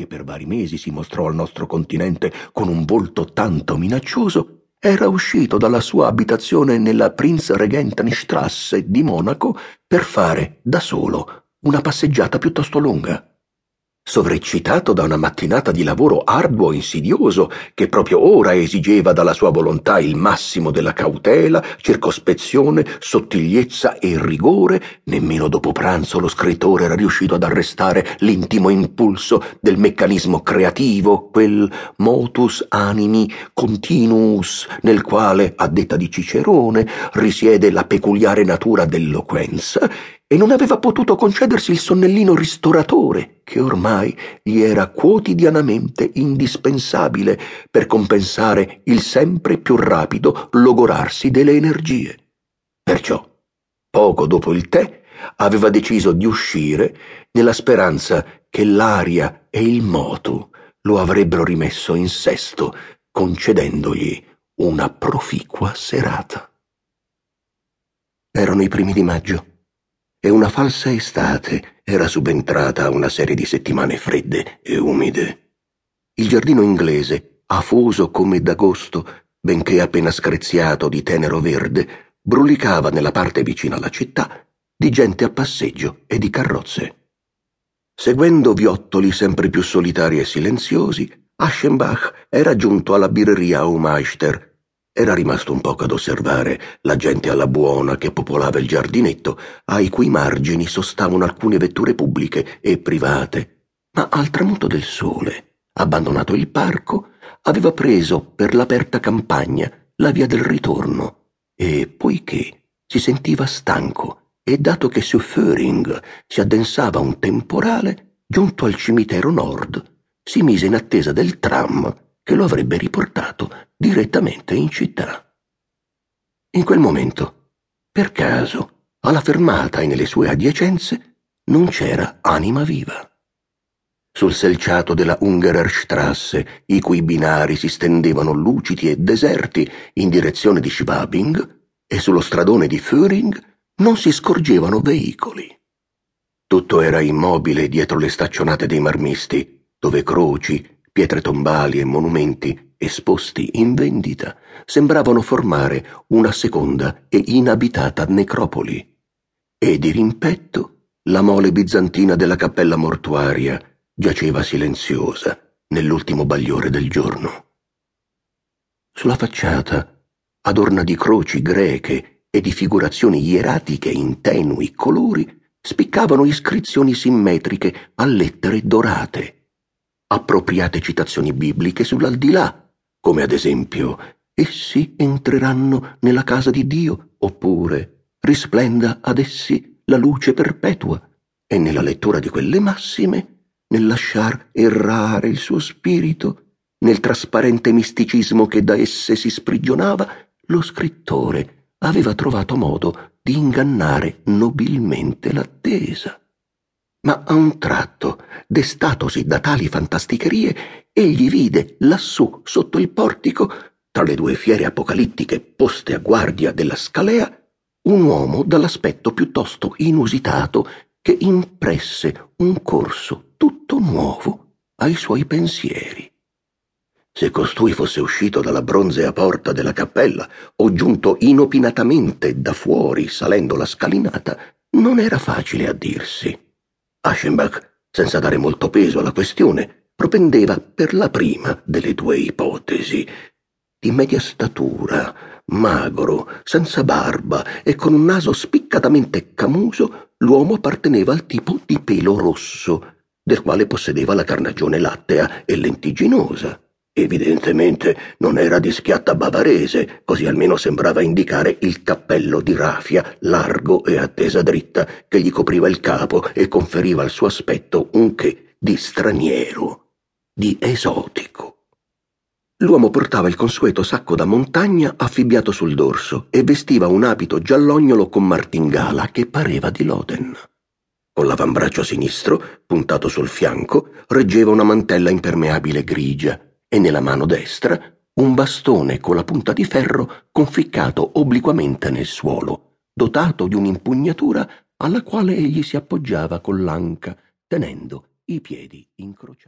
che per vari mesi si mostrò al nostro continente con un volto tanto minaccioso, era uscito dalla sua abitazione nella Prinzregentenstrasse di Monaco per fare, da solo, una passeggiata piuttosto lunga sovreccitato da una mattinata di lavoro arduo e insidioso che proprio ora esigeva dalla sua volontà il massimo della cautela, circospezione, sottigliezza e rigore, nemmeno dopo pranzo lo scrittore era riuscito ad arrestare l'intimo impulso del meccanismo creativo, quel motus animi continuus nel quale, a detta di Cicerone, risiede la peculiare natura dell'eloquenza e non aveva potuto concedersi il sonnellino ristoratore che ormai gli era quotidianamente indispensabile per compensare il sempre più rapido logorarsi delle energie. Perciò, poco dopo il tè, aveva deciso di uscire nella speranza che l'aria e il motu lo avrebbero rimesso in sesto, concedendogli una proficua serata. Erano i primi di maggio e una falsa estate era subentrata a una serie di settimane fredde e umide. Il giardino inglese, afoso come d'agosto, benché appena screziato di tenero verde, brulicava nella parte vicina alla città di gente a passeggio e di carrozze. Seguendo viottoli sempre più solitari e silenziosi, Aschenbach era giunto alla birreria Aumeister era rimasto un poco ad osservare la gente alla buona che popolava il giardinetto, ai cui margini sostavano alcune vetture pubbliche e private. Ma al tramonto del sole, abbandonato il parco, aveva preso per l'aperta campagna la via del ritorno e, poiché si sentiva stanco e dato che su Föhring si addensava un temporale, giunto al cimitero nord, si mise in attesa del tram che lo avrebbe riportato direttamente in città. In quel momento, per caso, alla fermata e nelle sue adiacenze non c'era anima viva. Sul selciato della Ungererstrasse, i cui binari si stendevano lucidi e deserti in direzione di Schwabing, e sullo stradone di Föhring non si scorgevano veicoli. Tutto era immobile dietro le staccionate dei marmisti, dove croci, pietre tombali e monumenti esposti in vendita sembravano formare una seconda e inabitata necropoli. E di rimpetto la mole bizantina della cappella mortuaria giaceva silenziosa nell'ultimo bagliore del giorno. Sulla facciata, adorna di croci greche e di figurazioni ieratiche in tenui colori, spiccavano iscrizioni simmetriche a lettere dorate appropriate citazioni bibliche sull'aldilà, come ad esempio essi entreranno nella casa di Dio, oppure risplenda ad essi la luce perpetua, e nella lettura di quelle massime, nel lasciar errare il suo spirito, nel trasparente misticismo che da esse si sprigionava, lo scrittore aveva trovato modo di ingannare nobilmente l'attesa ma a un tratto, destatosi da tali fantasticherie, egli vide lassù, sotto il portico, tra le due fiere apocalittiche poste a guardia della scalea, un uomo dall'aspetto piuttosto inusitato che impresse un corso tutto nuovo ai suoi pensieri. Se costui fosse uscito dalla bronzea porta della cappella o giunto inopinatamente da fuori salendo la scalinata, non era facile a dirsi. Aschenbach, senza dare molto peso alla questione, propendeva per la prima delle due ipotesi. Di media statura, magro, senza barba e con un naso spiccatamente camuso, l'uomo apparteneva al tipo di pelo rosso, del quale possedeva la carnagione lattea e lentiginosa. Evidentemente non era di schiatta bavarese, così almeno sembrava indicare il cappello di raffia largo e a tesa dritta che gli copriva il capo e conferiva al suo aspetto un che di straniero, di esotico. L'uomo portava il consueto sacco da montagna affibbiato sul dorso e vestiva un abito giallognolo con martingala che pareva di loden. Con l'avambraccio sinistro, puntato sul fianco, reggeva una mantella impermeabile grigia e nella mano destra un bastone con la punta di ferro conficcato obliquamente nel suolo, dotato di un'impugnatura alla quale egli si appoggiava con l'anca, tenendo i piedi incrociati.